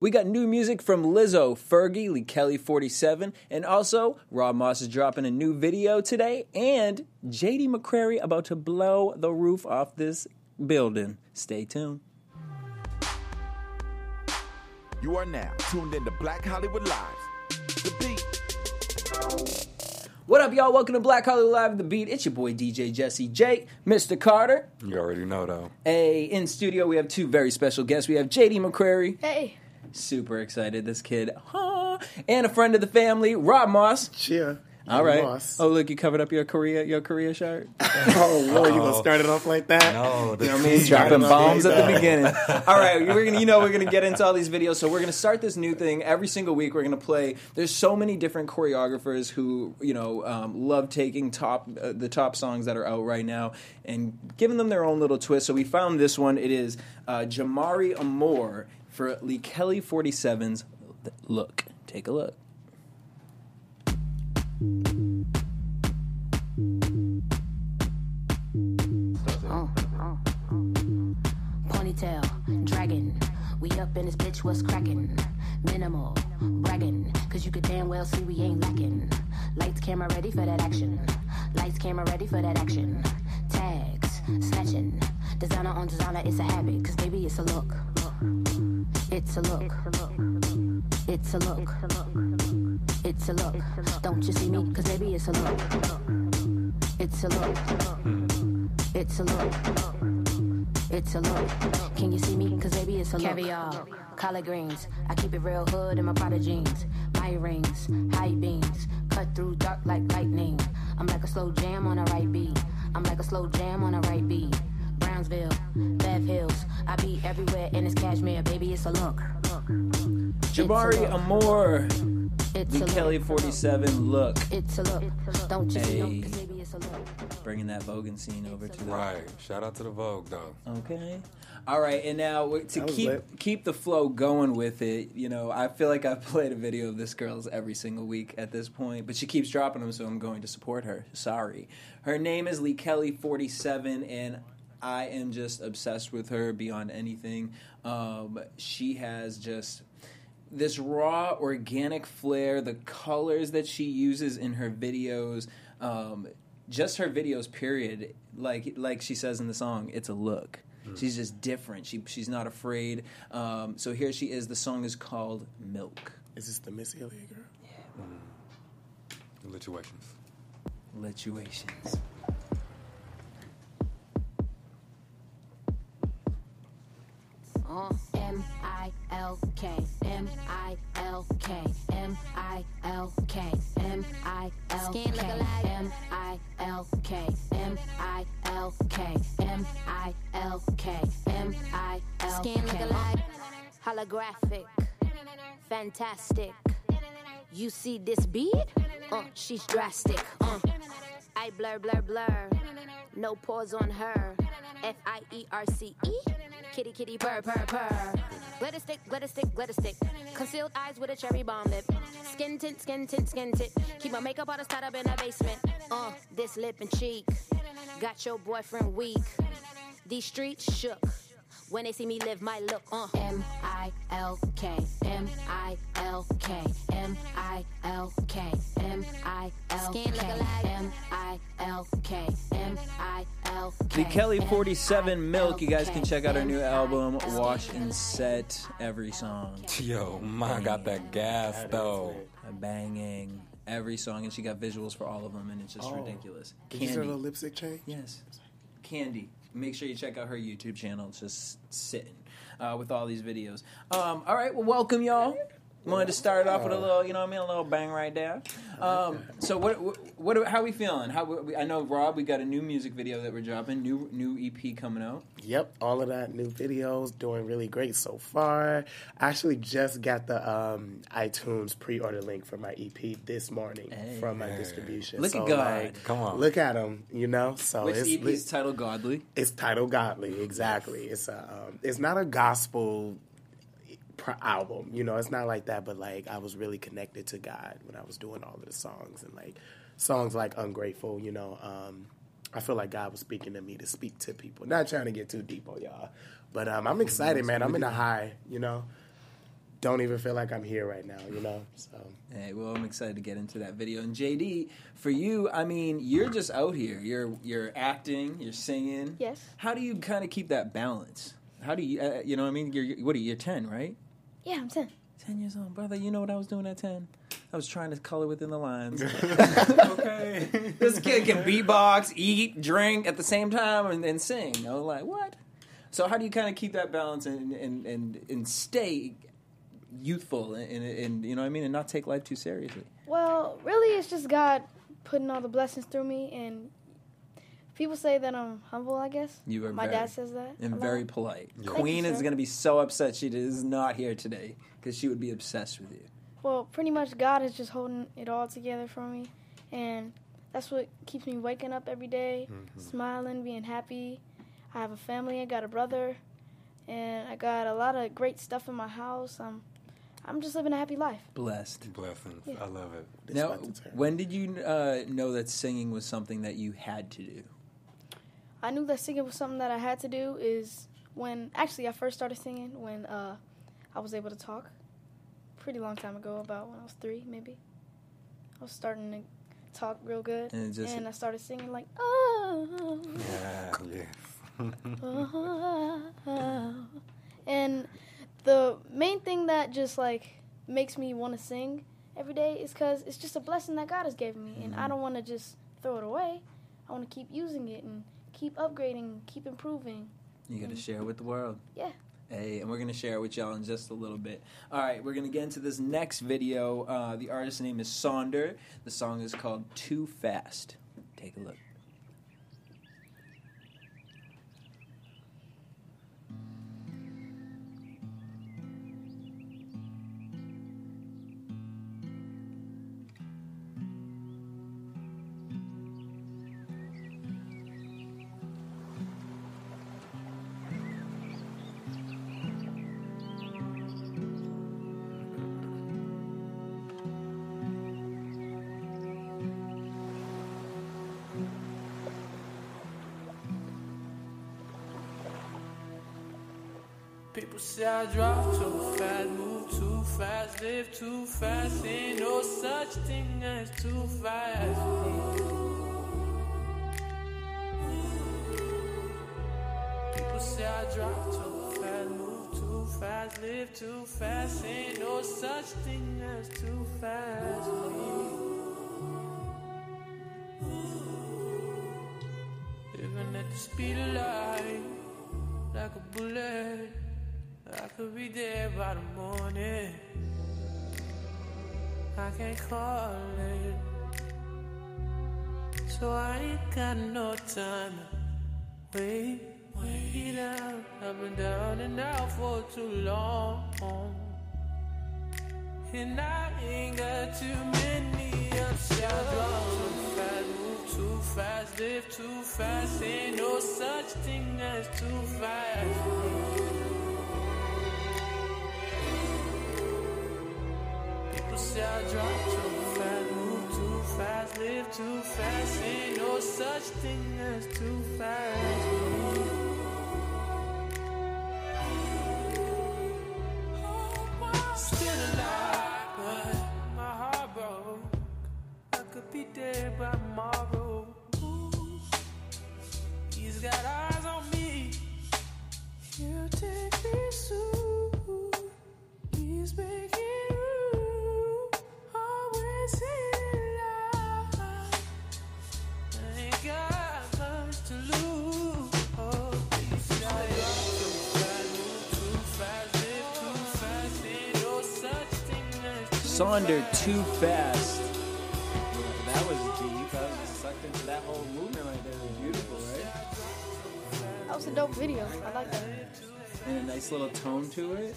We got new music from Lizzo, Fergie, Leikeli 47, and also Rob Moss is dropping a new video today, and JD McCrary about to blow the roof off this building. Stay tuned. You are now tuned in to Black Hollywood Live. The beat. What up, y'all? Welcome to Black Hollywood Live, The Beat. It's your boy DJ Jesse J, Mr. Carter. You already know though. A in studio, we have two very special guests. We have JD McCrary. Hey. Super excited, this kid. Huh. And a friend of the family, Rob Moss. Cheer. All right. Moss. Oh, look, you covered up your Korea, your Korea shirt. Oh, Lord, you gonna start it off like that? No, You know what I mean? Dropping bombs at the beginning. All right, we're gonna, you know, we're gonna get into all these videos. So we're gonna start this new thing every single week. We're gonna play. There's so many different choreographers who, you know, um, love taking top uh, the top songs that are out right now and giving them their own little twist. So we found this one. It is uh, Jamari Amore for Leikeli 47's Look. Take a look. Ponytail, dragon. We up in this bitch, what's crackin'? Minimal, bragging. Cause you could damn well see we ain't lacking. Lights, camera ready for that action. Lights, camera ready for that action. Tags, snatching. Designer on designer, it's a habit. Cause baby, it's a look. It's a look. It's a look. It's a look. Don't you see me? Cause baby, it's a look. It's a look. It's a look. It's a look. Can you see me? Cause baby, it's a look. Caviar, collard greens. I keep it real hood in my Prada jeans. My rings, high beams. Cut through dark like lightning. I'm like a slow jam on a right beat. I'm like a slow jam on a right beat. Brownsville, Bev Hills. I be everywhere in this cashmere. Baby, it's a look. Jamari Amore, It's Lee a Kelly 47. Look. It's a look. Don't you see Hey. me? Baby, it's a look. Bringing that Vogan scene over to the right. Shout out to the Vogue though. Okay. All right, and now to keep lit. keep the flow going with it, you know, I feel like I've played a video of this girl's every single week at this point, but she keeps dropping them, so I'm going to support her. Sorry. Her name is Leikeli 47, and I am just obsessed with her beyond anything. Um, she has just this raw organic flair the colors that she uses in her videos um, just her videos period. Like like she says in the song it's a look. She's just different. She, she's not afraid. Um, so here she is. The song is called milk. Is this the Miss Elliott girl? Lituations. lituations M I L K M I L K M I L K M I L K M I L K M I L K M I L K M I L K. Skin look alike. Holographic. Fantastic. You see this bead uh, she's drastic. Uh. I blur blur blur no pause on her F I E R C E Kitty kitty purr purr purr. Glitter stick, glitter stick, glitter stick. Concealed eyes with a cherry bomb lip. Skin tint, skin tint, skin tint. Keep my makeup artist tied up in the basement. Uh, this lip and cheek. Got your boyfriend weak. These streets shook. When they see me live my look, uh. M I L K, M I L K, M I L K, M I L K, M I L K, M I L K. Leikeli 47 Milk. You guys can check out her new album, Wash and Set. Every song. Yo, mine got that gas though. Banging. Every song. And she got visuals for all of them, and it's just Oh. ridiculous. Did you see her Candy. little lipstick change? Yes. Candy. Make sure you check out her YouTube channel. It's just sitting uh, with all these videos. Um, all right. Well, welcome, y'all. Wanted to start it off with a little, you know what I mean, a little bang right there. Um, so what, what, what, how we feeling? How we, I know Rob, we got a new music video that we're dropping, new new EP coming out. Yep, all of that new videos doing really great so far. I actually just got the um, iTunes pre-order link for my EP this morning from my distribution. Look at God. like, Come on. look at him, you know. So Which it's EP is titled Godly. it's titled Godly, exactly. It's a um, it's not a gospel pr- album, you know. It's not like that, but like I was really connected to God when I was doing all of the songs and like songs like Ungrateful, you know. Um, I feel like God was speaking to me to speak to people. Not trying to get too deep on y'all, but um, I'm excited, man. I'm in a high, you know. don't even feel like I'm here right now, you know. So Hey, well, I'm excited to get into that video. And JD, for you, I mean, you're just out here. You're you're acting, you're singing. Yes. How do you kind of keep that balance? How do you, uh, you know, what I mean, you're what are you? You're ten, right? Yeah, I'm 10. Ten years old, brother. You know what I was doing at ten? I was trying to color within the lines. okay, this kid can beatbox, eat, drink at the same time, and then sing. I was like, what? So how do you kind of keep that balance and and and, and stay youthful and, and, and you know what I mean, and not take life too seriously? Well, really, it's just God putting all the blessings through me, and people say that I'm humble. I guess You are My very- dad says that. and very lot. polite. Yeah. Queen you, is going to be so upset she is not here today because she would be obsessed with you. Well, pretty much God is just holding it all together for me, and that's what keeps me waking up every day, Mm-hmm. smiling, being happy. I have a family. I got a brother, and I got a lot of great stuff in my house. I'm, I'm just living a happy life. Blessed. Blessings. Yeah. I love it. Now, about to turn. when did you uh, know that singing was something that you had to do? I knew that singing was something that I had to do. Is when actually I first started singing when uh, I was able to talk. Pretty long time ago, about when I was three, maybe. I was starting to talk real good, And just- and I started singing like oh. Yeah, yes. and the main thing that just like makes me want to sing every day is because it's just a blessing that God has given me, and I don't want to just throw it away. I want to keep using it and keep upgrading, keep improving. You got to share it with the world. Yeah. Hey, and we're going to share it with y'all in just a little bit. All right, we're going to get into this next video. Uh, the artist's name is Sonder. The song is called Too Fast. Take a look. People say I drive too fast, move too fast, live too fast. Ain't no such thing as too fast. People say I drive too fast, move too fast, live too fast. Ain't no such thing as too fast. Living at the speed of light, like a bullet. I could be there by the morning. I can't call it. So I ain't got no time to wait, wait out. I've been down and out for too long. And I ain't got too many upside Too fast, move too fast, live too fast. Ain't no such thing as too fast. I drive too fast, move too fast, live too fast. Ain't no such thing as too fast. Still alive, but my heart broke. I could be dead by tomorrow. He's got eyes as too fast. Too Fast. That was deep. I was sucked into that whole movement right there. It was beautiful, right? That was a dope video. I like that. And a nice little tone to it.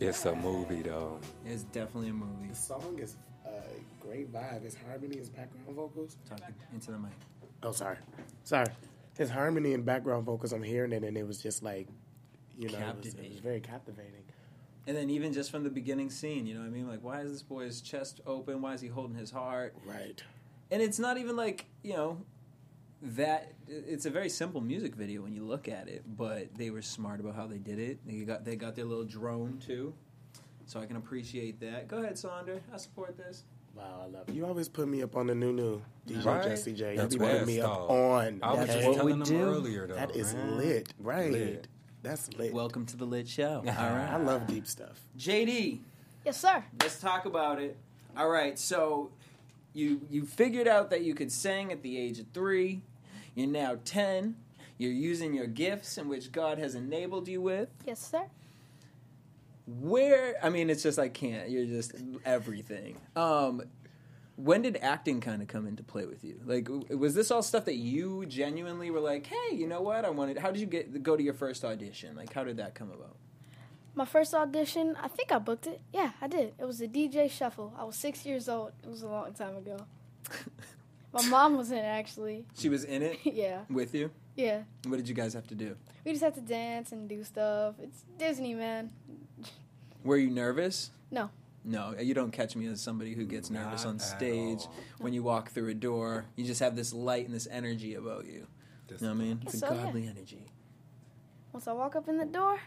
It's a movie, though. It's definitely a movie. The song is a great vibe. His harmony, his background vocals. Talking into the mic. Oh, sorry, sorry. His harmony and background vocals. I'm hearing it, and it was just like, you know, it was, it was very captivating. And then even just from the beginning scene, you know what I mean? Like, why is this boy's chest open? Why is he holding his heart? Right. And it's not even like, you know, that it's a very simple music video when you look at it, but they were smart about how they did it. They got they got their little drone too. so I can appreciate that. Go ahead, Sonder. I support this. Wow, I love it. You always put me up on the new new DJ Right? Jesse J. You That's be putting me up dog. on. I was That's just what telling we them do. earlier, though. That is man. lit, right? Lit. That's lit. Welcome to the lit show. All right, I love deep stuff. JD. Yes, sir. Let's talk about it. All right, so you you figured out that you could sing at the age of three. You're now ten. You're using your gifts in which God has enabled you with. Yes, sir. Where I mean, it's just I can't. You're just everything. Um, when did acting kind of come into play with you? Like, was this all stuff that you genuinely were like, hey, you know what? I wanted. How did you get go to your first audition? Like, how did that come about? My first audition, I think I booked it. Yeah, I did. It was a DJ Shuffle. I was six years old. It was a long time ago. My mom was in it, actually. She was in it yeah, with you. yeah. What did you guys have to do? We just had to dance and do stuff. It's Disney, man. Were you nervous? No. No, you don't catch me as somebody who gets nervous Not on stage. When you walk through a door, you just have this light and this energy about you. Just- You know what I mean? It's a So, yeah. godly energy. Once I walk up in the door,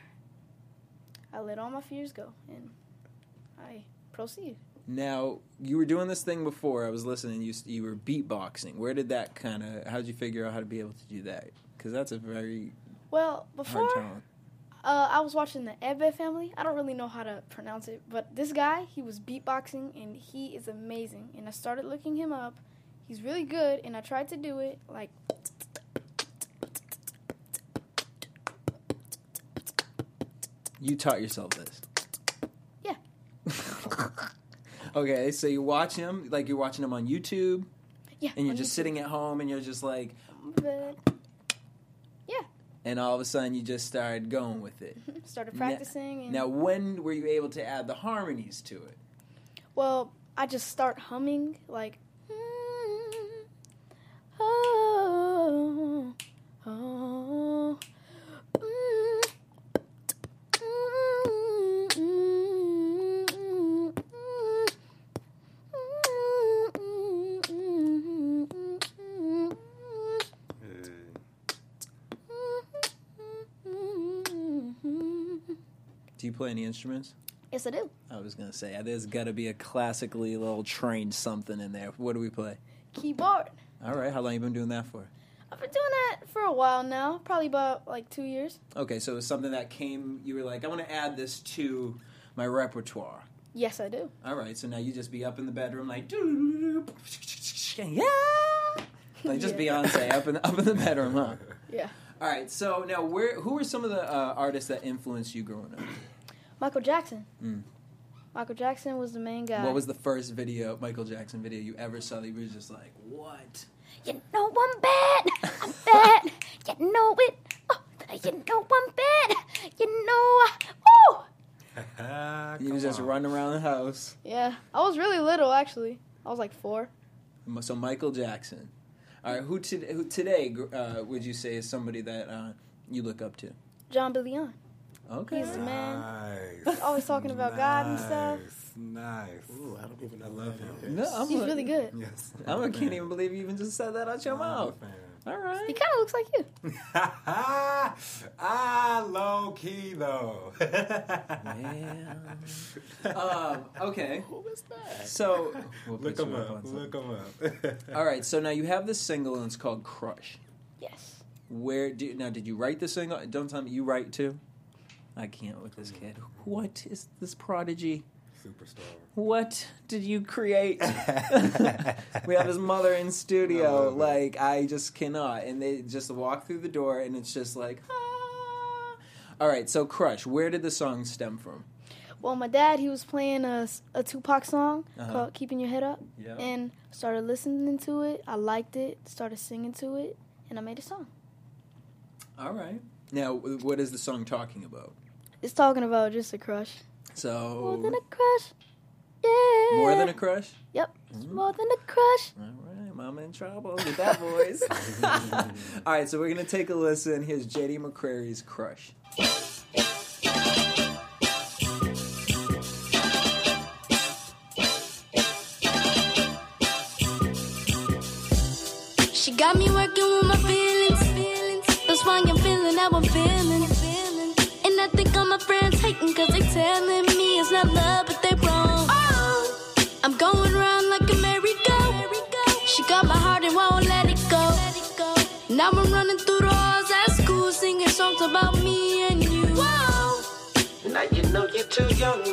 I let all my fears go and I proceed. Now, you were doing this thing before. I was listening. You you were beatboxing. Where did that kind of? How did you figure out how to be able to do that? Because that's a very Well, hard before talent. Uh, I was watching the Ebe family. I don't really know how to pronounce it, but this guy, he was beatboxing and he is amazing. And I started looking him up. He's really good, and I tried to do it like. You taught yourself this. Yeah. okay, so you watch him like you're watching him on YouTube, Yeah. and you're just YouTube. sitting at home, and you're just like, But and all of a sudden you just started going with it. started practicing. And, Now, when were you able to add the harmonies to it? well, I just start humming like. Hmm, oh, you play any instruments? Yes, I do. I was gonna say there's got to be a classically little trained something in there. What do we play? Keyboard. All right, how long you been doing that for? I've been doing that for a while now, probably about like two years. Okay, so it was something that came. You were like, I want to add this to my repertoire. Yes, I do. All right, so now you just be up in the bedroom like, yeah, like just Yeah. Beyonce up in the up in the bedroom, huh? Yeah. All right, so now where who were some of the uh, artists that influenced you growing up? Michael Jackson. Mm. Michael Jackson was the main guy. What was the first video, Michael Jackson video you ever saw that you were just like, what? You know I'm bad. I'm bad. You know it. Oh, you know I'm bad. You know. Woo! Ah, You was just running around the house. Yeah, I was really little actually. I was like four. So Michael Jackson. All right, who, to, who today uh, would you say is somebody that uh, you look up to? John Billion. Okay. He's the man. Nice. Always talking about God and stuff. Nice. Ooh, I don't even know. I love him. is. No, I'm He's a- really good. Yes. I can't even believe you even just said that out your mouth. All right. He kind of looks like you. ah, low key though. Yeah. um, okay. Who was that? So we'll Look put him you up. Look him up. All right. So now you have this single and it's called Crush. Yes. Where do now? Did you write the single? Don't tell me you write too. I can't with this kid. What is this prodigy? Superstar. What did you create? we have his mother in I studio. love it. Like I just cannot. And they just walk through the door, and it's just like, ah. All right. So Crush. Where did the song stem from? Well, my dad, he was playing a, a Tupac song Uh-huh. called "Keeping Your Head Up," Yeah. and started listening to it. I liked it. Started singing to it, and I made a song. All right. Now, what is the song talking about? It's talking about just a crush. So More than a crush. Yeah. more than a crush. Yep. It's mm-hmm. more than a crush. All right, Mama in trouble with that voice. All right, so we're gonna take a listen. Here's JD McCrary's "Crush." She got me working with telling me it's not love, but they wrong. Oh, I'm going around like a merry-go. She got my heart and won't let it go. Now I'm running through the halls at school singing songs about me and you. Whoa. Now you know you're too young.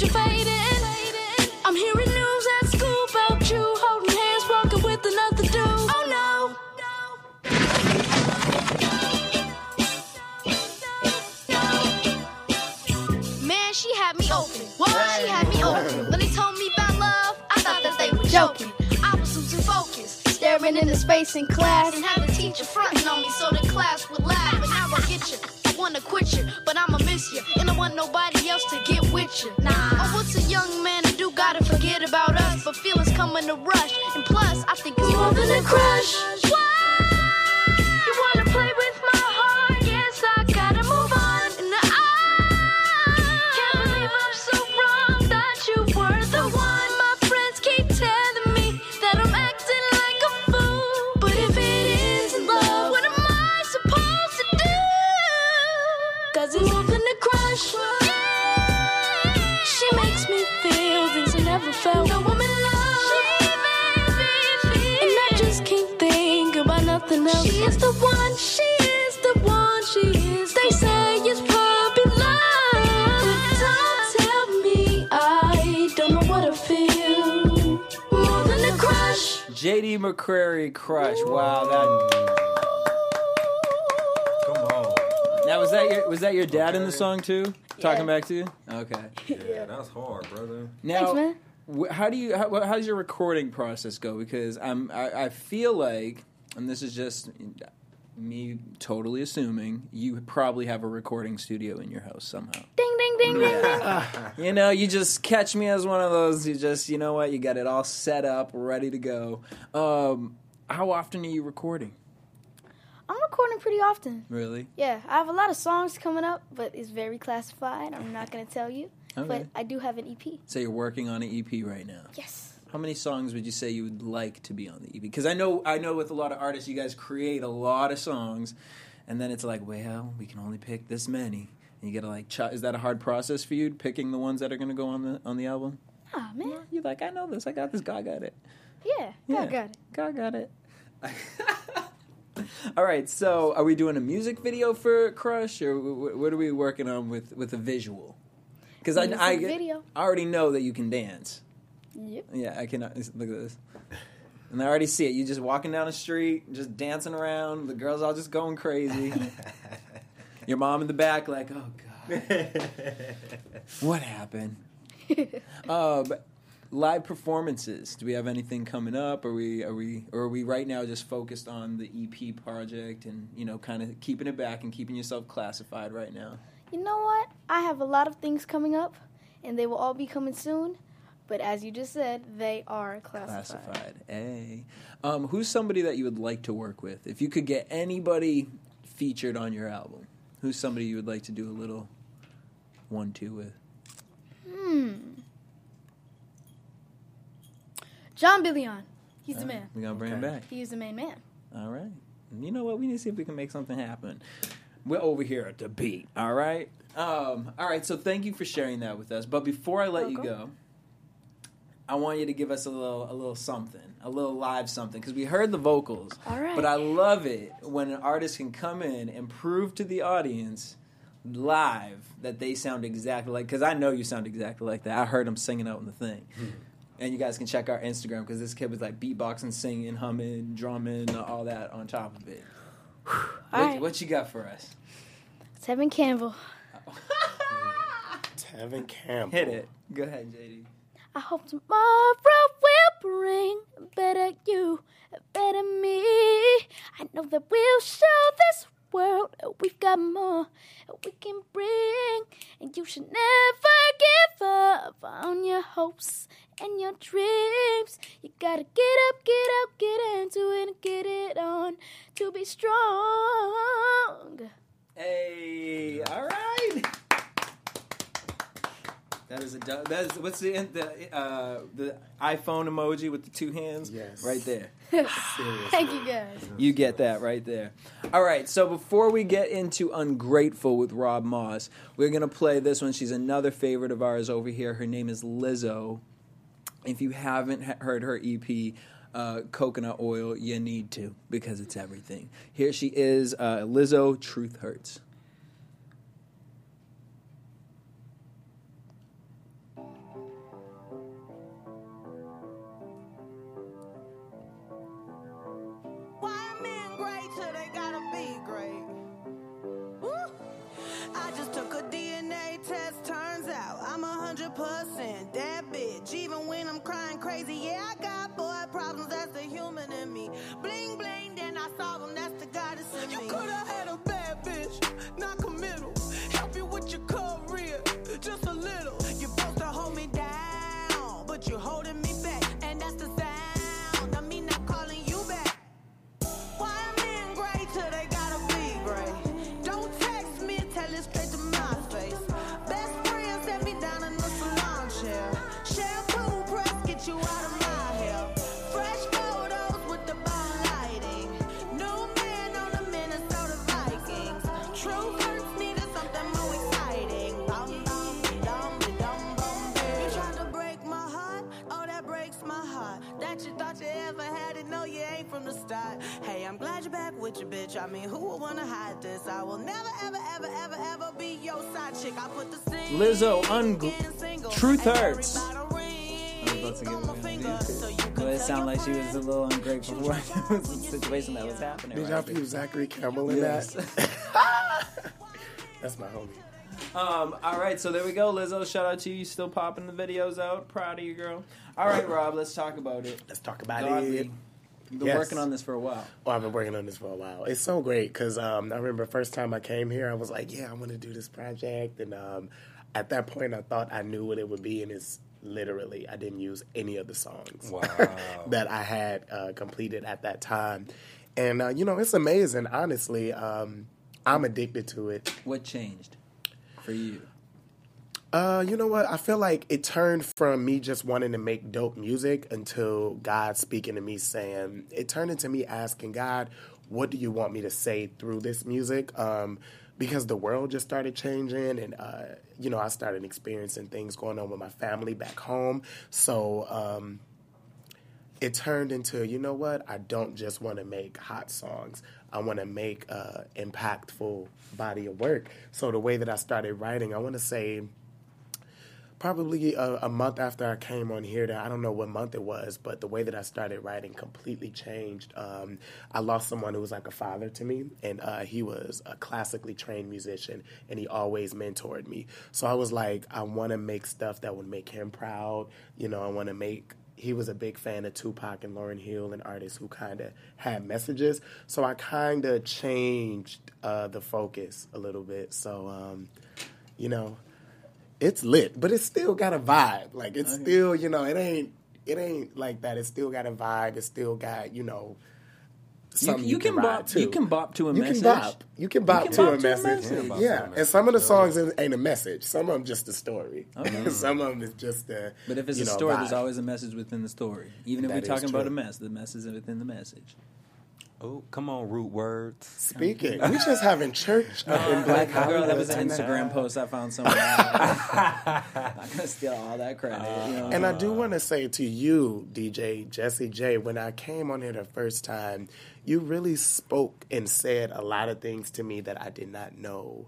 I'm hearing news at you holding hands, walking with another dude. Oh no. Man, she had me open. She had me open. When they told me about love, I thought that they were joking. I was losing focus, staring into space in class, and had the teacher fronting on me so the class you. Nah. Oh, what's a young man to do? Gotta forget about us, but feelings come in a rush. And plus, I think it's more than a crush. Why? JD McCrary Crush. Wow, that Come on. now was that your was that your dad in the song too? Talking back to you? Okay. Yeah, that's hard, brother. Now, Thanks, man. wh- how do you how, wh- how does your recording process go? Because I'm I, I feel like, and this is just me totally assuming you probably have a recording studio in your house somehow. Ding, ding, ding, ding, ding. You know, you just catch me as one of those. You just you know what you got it all set up, ready to go. Um, how often are you recording? I'm recording pretty often. Really? Yeah, I have a lot of songs coming up, but it's very classified. I'm not gonna tell you. Okay. But I do have an EP. So you're working on an EP right now. Yes. How many songs would you say you would like to be on the EP? Because I know I know with a lot of artists, you guys create a lot of songs, and then it's like, well, we can only pick this many. And you gotta like, ch- is that a hard process for you picking the ones that are gonna go on the on the album? Ah man. You're like, I know this, I got this, God got it. Yeah. Yeah. I got it. God got it. All right, so are we doing a music video for Crush, or wh- wh- what are we working on with with a visual? Because I, I. I already know that you can dance. Yep. Yeah, I can. Look at this. And I already see it. You just walking down the street, just dancing around. The girls all just going crazy. Your mom in the back, like, oh god, what happened? um, live performances. Do we have anything coming up? Are we are we or are we right now just focused on the EP project and you know kind of keeping it back and keeping yourself classified right now? You know what? I have a lot of things coming up, and they will all be coming soon. But as you just said, they are classified. Classified. A. Um, who's somebody that you would like to work with? If you could get anybody featured on your album, who's somebody you would like to do a little one-two with? Hmm. John Billion. He's the All right, man. We're gonna bring him back. He is the main man. All right. You know what? We need to see if we can make something happen. We're over here at the beat. All right. Um, all right. So thank you for sharing that with us. But before I let you Welcome. go, I want you to give us a little, a little something, a little live something, because we heard the vocals. All right. But I love it when an artist can come in and prove to the audience live that they sound exactly like. Because I know you sound exactly like that. I heard them singing out in the thing. Hmm. And you guys can check our Instagram because this kid was like beatboxing, singing, humming, drumming, all that on top of it. All What, right. what you got for us? Tevin Campbell. Tevin Campbell. Hit it. Go ahead, JD. I hope tomorrow will bring better you, better me. I know that we'll show this world we've got more we can bring, and you should never give up on your hopes and your dreams. You gotta get up, get up, get into it, and get it on to be strong. Hey, all right. That is a du- that is what's the the uh, the iPhone emoji with the two hands? Yes. right there. Thank you guys. You get that right there. All right, so before we get into Ungrateful with Rob Moss, we're going to play this one. She's another favorite of ours over here. Her name is Lizzo. If you haven't ha- heard her EP, uh, Coconut Oil, you need to because it's everything. Here she is, uh, Lizzo, Truth Hurts. Crazy, yeah, I got boy problems, that's the human in me. Bling bling, then I solve them, that's the goddess in me. You could've had a you're back with your bitch. I mean, who would wanna hide this? I will never, ever, ever, ever, ever be your side chick. I put the sing Lizzo, in ungl- Truth hurts. I was about to give on her my an finger, so you But it sounded like she was a little ungrateful for what the situation that was happening. Did right y'all there. peep Zachary Campbell in Yes. that? That's my homie. Um, all right, so there we go, Lizzo. Shout out to you. You still popping the videos out. Proud of you, girl. All right, Rob, let's talk about it. Let's talk about Godly. it. You've been Yes. working on this for a while. Oh, I've been working on this for a while. It's so great because um, I remember first time I came here, I was like, "Yeah, I want to do this project." And um, at that point, I thought I knew what it would be, and it's literally I didn't use any of the songs Wow. that I had uh, completed at that time. And uh, you know, it's amazing. Honestly, um, I'm addicted to it. What changed for you? Uh, you know what? I feel like it turned from me just wanting to make dope music until God speaking to me saying, it turned into me asking God, what do you want me to say through this music? Um, because the world just started changing and, uh, you know, I started experiencing things going on with my family back home. So, um, it turned into, you know what? I don't just want to make hot songs. I want to make a impactful body of work. So the way that I started writing, I want to say probably a, a month after I came on here, that I don't know what month it was, but the way that I started writing completely changed. Um, I lost someone who was like a father to me, and uh, he was a classically trained musician, and he always mentored me. So I was like, I want to make stuff that would make him proud. You know, I want to make. He was a big fan of Tupac and Lauryn Hill and artists who kind of had messages. So I kind of changed uh, the focus a little bit. So, um, you know, it's lit, but it's still got a vibe. Like it's still, you know, it ain't it ain't like that. It's still got a vibe. It's still got, you know, You, something you can ride bop. to. You can bop to a You message. can bop. You can bop can to bop a to a message. message. Yeah, bop Yeah, to a and some of the songs ain't ain't a message. Some of them just a story. some of them is just a. But if it's you a know, story, there's always a message within the story. Even if That we're talking about a true. mess, the message is within the message. Oh, come on, root words. Speaking, we just having church up in Black Girl, Hollywood that was an tonight. Instagram post I found somewhere. I'm not gonna steal all that credit. you uh, know? And I do want to say to you, DJ Jesse J, when I came on here the first time, you really spoke and said a lot of things to me that I did not know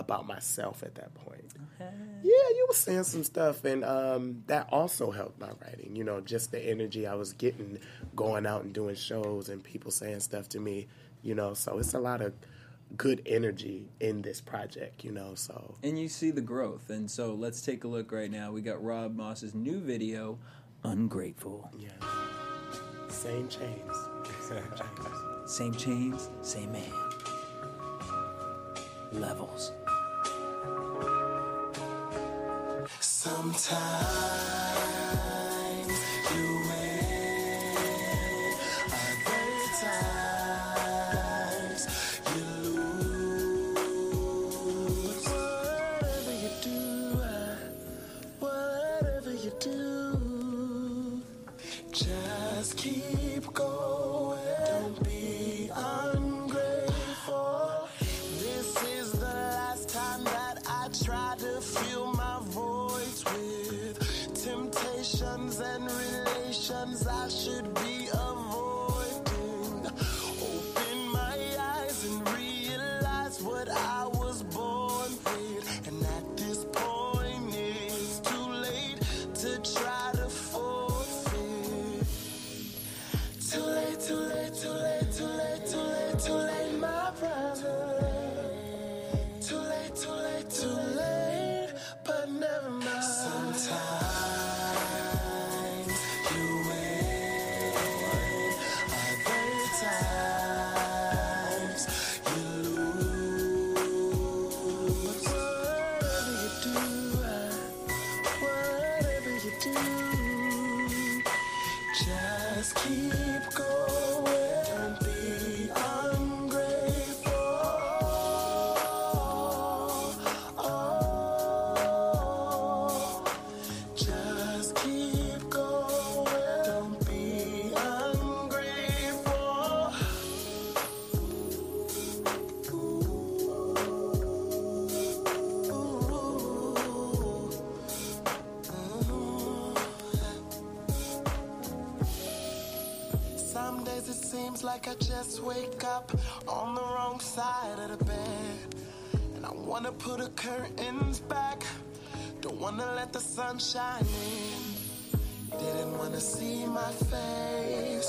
about myself at that point. Yeah, you were saying some stuff, and um, that also helped my writing. You know, just the energy I was getting going out and doing shows, and people saying stuff to me. You know, so it's a lot of good energy in this project. You know, so and you see the growth. And so let's take a look right now. We got Rob Moss's new video, Ungrateful. Yeah. Same chains. Same chains. Same chains, same man. Levels. Sometimes Some days it seems like I just wake up on the wrong side of the bed. And I wanna put the curtains back. Don't wanna let the sun shine in. Didn't wanna see my face.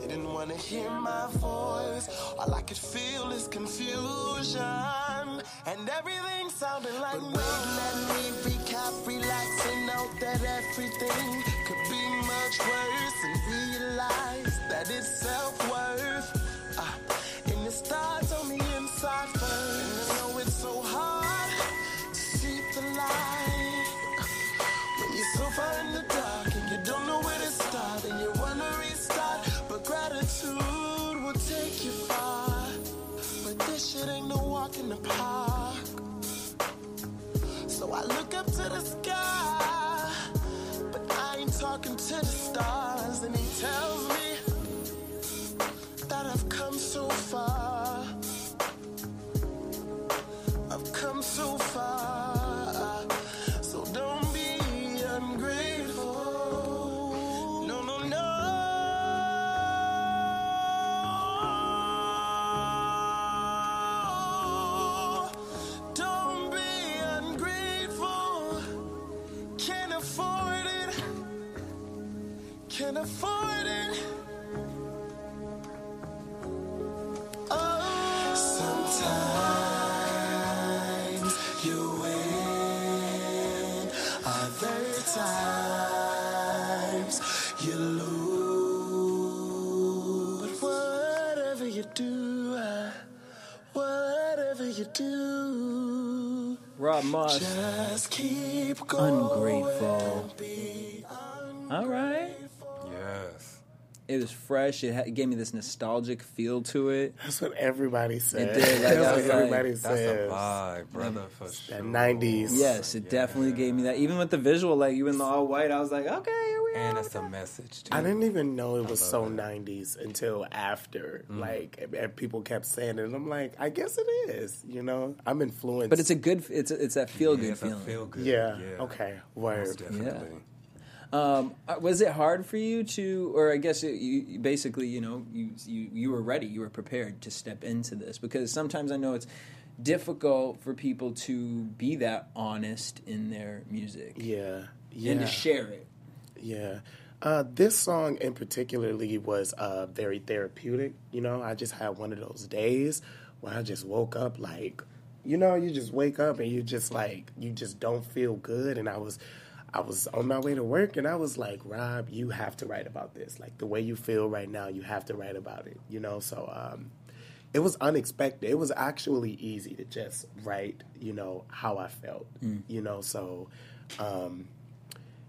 Didn't wanna hear my voice. All I could feel is confusion. And everything sounded like but wait, let me recap, relax, and know that everything could be much worse. And realize do, Rob Moss. just keep going. Ungrateful. Be All right. Yes. It was fresh. It, had, it gave me this nostalgic feel to it. That's what everybody said. It did. Like, I That's was what like, everybody That's says. a vibe, mm. brother, for sure. That 90s. Yes, it definitely gave me that. Even with the visual, like you in the all white, I was like, okay, here we And it's a message, too. I didn't even know it was so it. 90s until after. Mm. Like, and- and people kept saying it. And I'm like, I guess it is. You know, I'm influenced. But it's a good. It's a, it's that feel good it's a feeling. feel good. Yeah, okay, word. Most definitely. Um, uh, was it hard for you to, or I guess it, you you basically, you know, you, you you were ready, you were prepared to step into this because sometimes I know it's difficult for people to be that honest in their music Yeah, yeah. and to share it. Yeah. Uh, this song in particularly was uh, very therapeutic. You know, I just had one of those days where I just woke up like, you know, you just wake up and you just like, you just don't feel good. And I was, I was on my way to work and I was like, Rob, you have to write about this. Like the way you feel right now, you have to write about it. You know, so um, it was unexpected. It was actually easy to just write, you know, how I felt. Mm. You know, so um,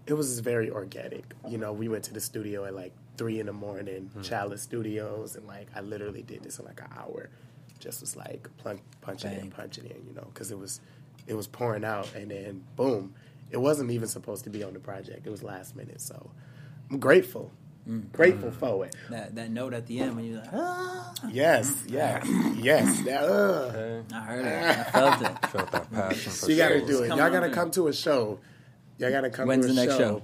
it was very organic. You know, we went to the studio at like three in the morning, Hmm. Chalice Studios, and like I literally did this in like an hour. Just was like plunk, punching in, Bang. punching in, you know, because it was it was pouring out, and then boom, it wasn't even supposed to be on the project. It was last minute, so I'm grateful, Mm. grateful for it. That that note at the end when you're like, ah. Yes, yes, yes. That, uh. I heard it. I felt it. Felt that passion for you got to do it. Y'all got to come to a show. Y'all got to come When's to the next show. show?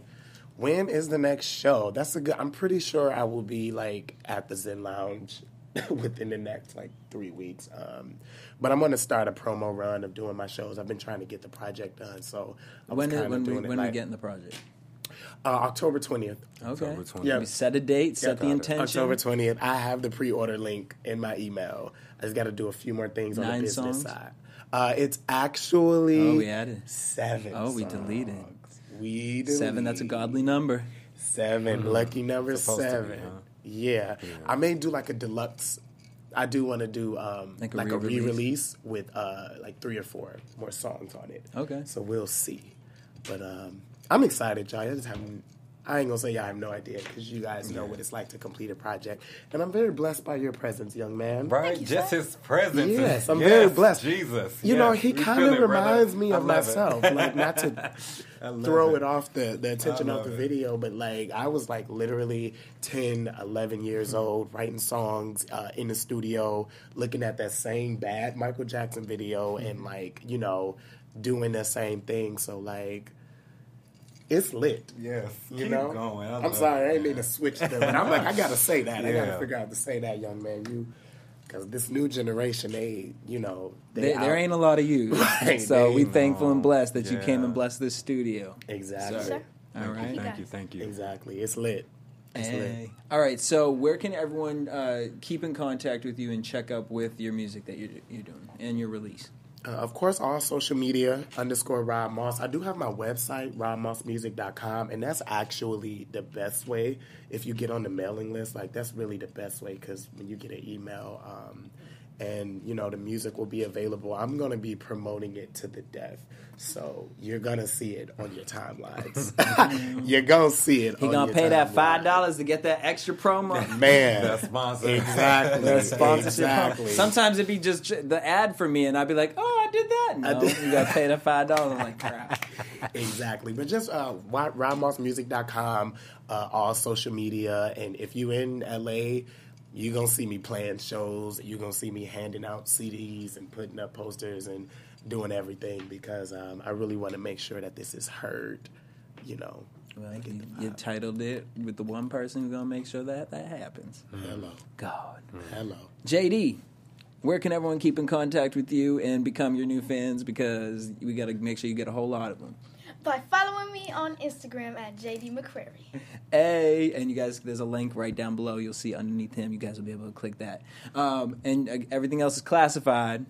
When is the next show? That's a good. I'm pretty sure I will be like at the Zen Lounge within the next like three weeks. Um, but I'm going to start a promo run of doing my shows. I've been trying to get the project done, so I was When, kinda is, when, we, doing it when we like, get in the project? uh, October 20th. Okay. October 20th. Yeah. We set a date, set Yeah, the intention. October 20th. I have the pre-order link in my email. I just got to do a few more things on the business songs? side. Uh, it's actually Oh, we added. seven. Oh, we songs. deleted. We Seven, that's a godly number. 7 Lucky number Supposed to be, seven. huh? yeah. I may do like a deluxe. I do want to do um, Like like, a a, re-release? re-release with uh, like three or four more songs on it. Okay. So we'll see. But um, I'm excited, y'all. I just haven't. I ain't gonna say I have no idea because you guys know what it's like to complete a project, and I'm very blessed by your presence, young man. Right? Just his presence. Yes, I'm very blessed. Jesus. You know, he kind of it, brother. reminds me of love it. myself. like, not to throw it. it off the, the attention I of the it. video, but like, I was like literally 10, 11 years old, writing songs uh, in the studio, looking at that same bad Michael Jackson video, and like, you know, doing the same thing. So, like, it's lit. Yes. You Keep know, going. I I'm sorry, it, I ain't man. mean to switch them, but I'm like, I gotta say that. I gotta figure out to say that, young man. You, because this new generation, they, you know, they There, there ain't a lot of you. Right, so we thankful and blessed that you came and blessed this studio. exactly, Sir. All Thank right. you, thank you, thank you. exactly. It's lit. It's lit. All right. So where can everyone uh, keep in contact with you and check up with your music that you're, you're doing and your release? Uh, of course, all social media underscore Rob Moss. I do have my website, robmossmusic.com, and that's actually the best way if you get on the mailing list. Like, that's really the best way because when you get an email um, and, you know, the music will be available, I'm going to be promoting it to the death. So you're going to see it on your timelines. you're going to see it He on gonna your pay that five dollars to get that extra promo. Man. That sponsor. Exactly. That sponsorship. Exactly. Sometimes it'd be just the ad for me, and I'd be like, "Oh, I did that." No, did- you gotta pay that five dollars. I'm like, crap. exactly. But just uh, robmossmusic.com, uh, all social media. And if you in LA, you're going to see me playing shows. You're going to see me handing out CDs and putting up posters and doing everything because um, I really want to make sure that this is heard, you know. Well, you, you titled it with the one person who's gonna make sure that that happens. Hello. God. Hello. JD, where can everyone keep in contact with you and become your new fans? Because we got to make sure you get a whole lot of them. By following me on Instagram at JD McCrary. Hey, and you guys, there's a link right down below. You'll see underneath him. You guys will be able to click that. Um, and uh, everything else is classified.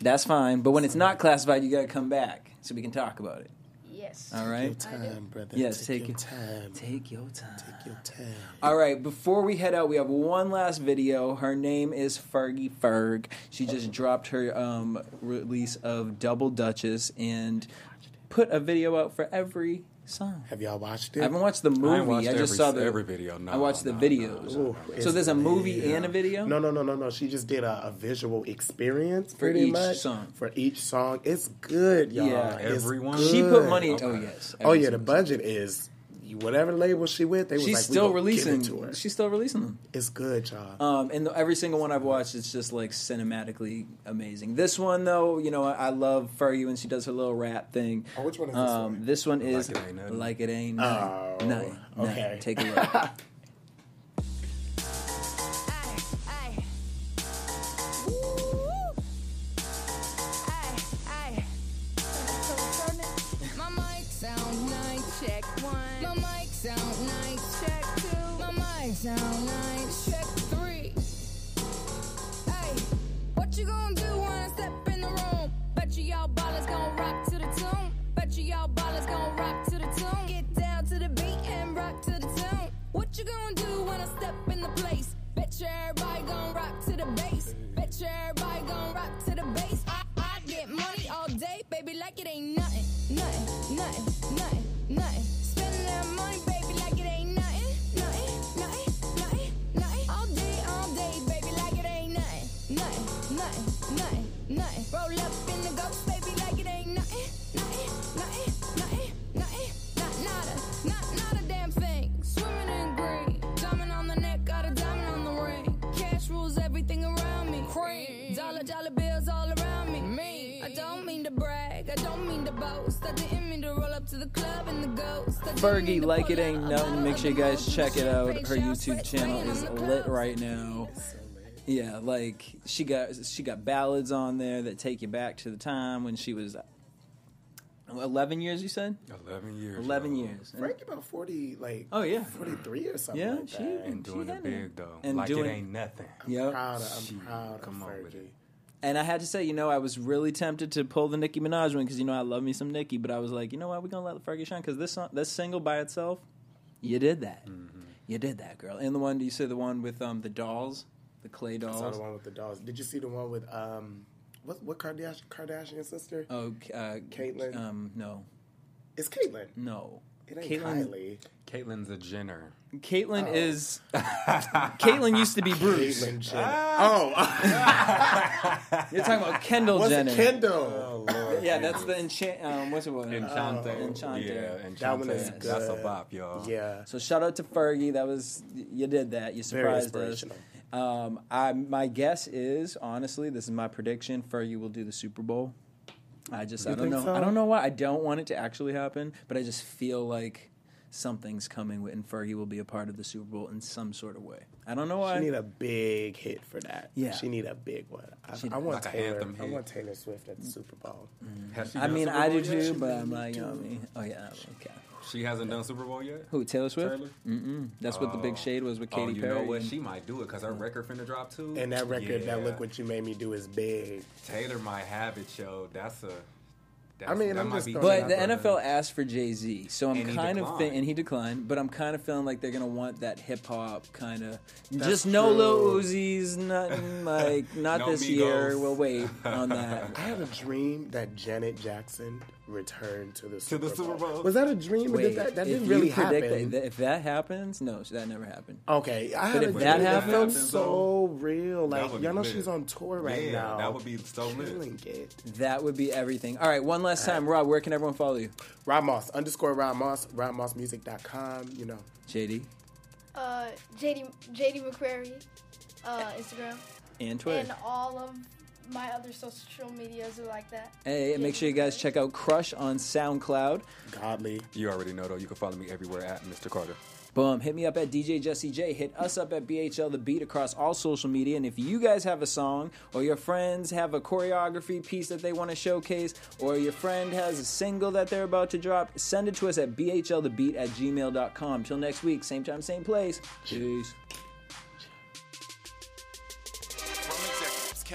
That's fine. But when it's not classified, you got to come back so we can talk about it. Yes. All Your time, brother. Yes, take, take your your- time. Take your time. Take your time. All right, before we head out, we have one last video. Her name is Fergie Ferg. She just dropped her um, release of Double Dutchess and put a video out for every song. Have y'all watched it? I haven't watched the movie. I, watched just every- saw the every video. No, I watched the no, videos. no, no, Ooh, So there's a movie lit. and a video. No, no, no, no, no. She just did a, a visual experience For pretty each much song. for each song. It's good, y'all. Yeah. It's Everyone? She put good. money. Oh, okay. Oh yes. Oh yeah, the budget is whatever label she with. They was She's like, we still gonna give it releasing. to her. She's still releasing them. It's good, y'all. Um, and the, every single one I've watched, it's just like cinematically amazing. This one, though, you know, I, I love Fergie when she does her little rap thing. Oh, which one is this um, one? This one is Like It Ain't Nothing. like it ain't Oh, nothing. Nothing. okay. Nothing. Take a look. sound check three. Hey, what you gonna do when I step in the room? Bet you y'all ballers gonna rock to the tune. Bet you y'all ballers gonna rock to the tune. Get down to the beat and rock to the tune. What you gonna do when I step in the place? Bet you everybody gon' rock to the bass. Bet you everybody gon' rock to the bass. I, I get money all day, baby, like it ain't nothing. Nothing, nothing, nothing, nothing. Spending that money, baby, like it ain't. Nothing, mean to brag, I don't mean to boast. I didn't mean to roll up to the club in the ghost. I Fergie, like it ain't nothing. Make sure you guys check it out. Her YouTube channel is lit right now. Yeah, like she got she got ballads on there that take you back to the time when she was eleven years. You said 11 years. eleven yo. years. Frankie about forty, like Oh, yeah. forty three or something. Yeah, like she- that. And doing She it had it. big, though. And like doing- it ain't nothing. Yep. proud of, I'm She- proud come of on with Fergie. it. And I had to say, you know, I was really tempted to pull the Nicki Minaj one because you know I love me some Nicki, but I was like, you know what, we're gonna let the Fergie shine because this song, this single by itself, you did that, Mm-hmm. you did that, girl. And the one, do you say the one with um the dolls, the clay I saw dolls? the one with the dolls. Did you see the one with um, what what Kardashian Kardashian sister? Oh, uh, Caitlyn? Um, no, It's Caitlyn. no. It ain't Caitlyn- Kylie. Caitlyn's a Jenner. Caitlyn Oh. is. Caitlyn used to be Bruce. Caitlyn Jenner. Oh, You're talking about Kendall was Jenner. it Kendall? Lord. Yeah, that's the enchant. Um, what's it called? Enchante. Enchante. Yeah, Enchante. That one is That's a good. bop, y'all. Yeah, So shout out to Fergie. That was you did that. You very surprised us. inspirational. Um, I my guess is honestly, this is my prediction. Fergie will do the Super Bowl. I just I don't know. so? I don't know why. I don't want it to actually happen, but I just feel like something's coming, with- and Fergie will be a part of the Super Bowl in some sort of way. I don't know why. She need a big hit for that. Yeah. she need a big one. I, She I want Like Taylor. anthem I hit. want Taylor Swift at the Super Bowl. Mm-hmm. Has she I mean, Super I Bowl do too, She but I'm like, you know what I mean? Oh yeah, okay. She hasn't done Super Bowl yet? Who Taylor Swift? Taylor? Mm-mm. That's what the big Oh. shade was with Oh, Katy you Perry. know what? She might do it because her record finna drop too. And that record, that look what you made me do is big. Taylor might have it, yo. That's a. That's, I mean, I'm just But the there. NFL asked for Jay Z, so I'm And he kind of thinking, and he declined. But I'm kind of feeling like they're gonna want that hip hop kind of, That's just no Lil true. Uzis, nothing like not No this year. We'll wait on that. I have a dream that Janet Jackson returned to the Super, the Super Bowl? Was that a dream? or Wait, did that, that if didn't really predict happen. That, if that happens, no, that never happened. Okay, I But if a that dream that happens, felt though, so real. Like y'all know lit. she's on tour right yeah, now. that would be so lit. Killing it. That would be everything. All right, one last time, Rob. Where can everyone follow you? Rob Moss underscore Rob Moss RobMossMusic.com. You know, JD Uh, JD JD McCrary, uh, Instagram, and Twitter. and all of my other social medias are like that. Hey, and make sure you guys check out Crush on SoundCloud. Godly. You already know though. You can follow me everywhere at Mr. Carter. Boom. Hit me up at DJ Jesse J. Hit us up at BHL The Beat across all social media. And if you guys have a song or your friends have a choreography piece that they want to showcase or your friend has a single that they're about to drop, send it to us at BHLTheBeat at gmail.com. Till next week, same time, same place. Peace.